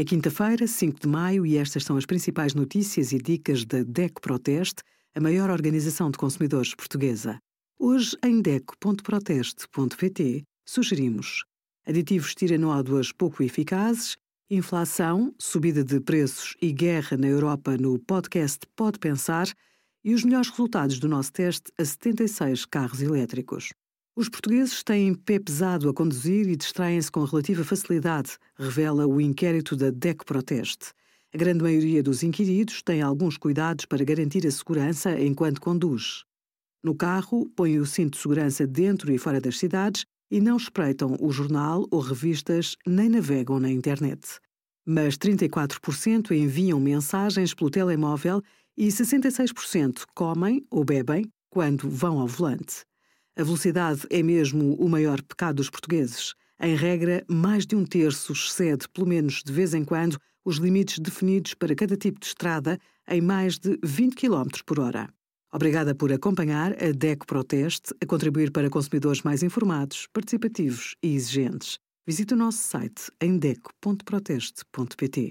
É quinta-feira, 5 de maio, e estas são as principais notícias e dicas da DECO Proteste, a maior organização de consumidores portuguesa. Hoje, em DECO.proteste.pt, sugerimos aditivos tiranódoas pouco eficazes, inflação, subida de preços e guerra na Europa no podcast Pode Pensar e os melhores resultados do nosso teste a 76 carros elétricos. Os portugueses têm pé pesado a conduzir e distraem-se com relativa facilidade, revela o inquérito da DEC Proteste. A grande maioria dos inquiridos tem alguns cuidados para garantir a segurança enquanto conduz. No carro, põem o cinto de segurança dentro e fora das cidades e não espreitam o jornal ou revistas nem navegam na internet. Mas 34% enviam mensagens pelo telemóvel e 66% comem ou bebem quando vão ao volante. A velocidade é mesmo o maior pecado dos portugueses. Em regra, mais de um terço excede, pelo menos de vez em quando, os limites definidos para cada tipo de estrada em mais de 20 km por hora. Obrigada por acompanhar a DECO Proteste a contribuir para consumidores mais informados, participativos e exigentes. Visite o nosso site em deco.proteste.pt.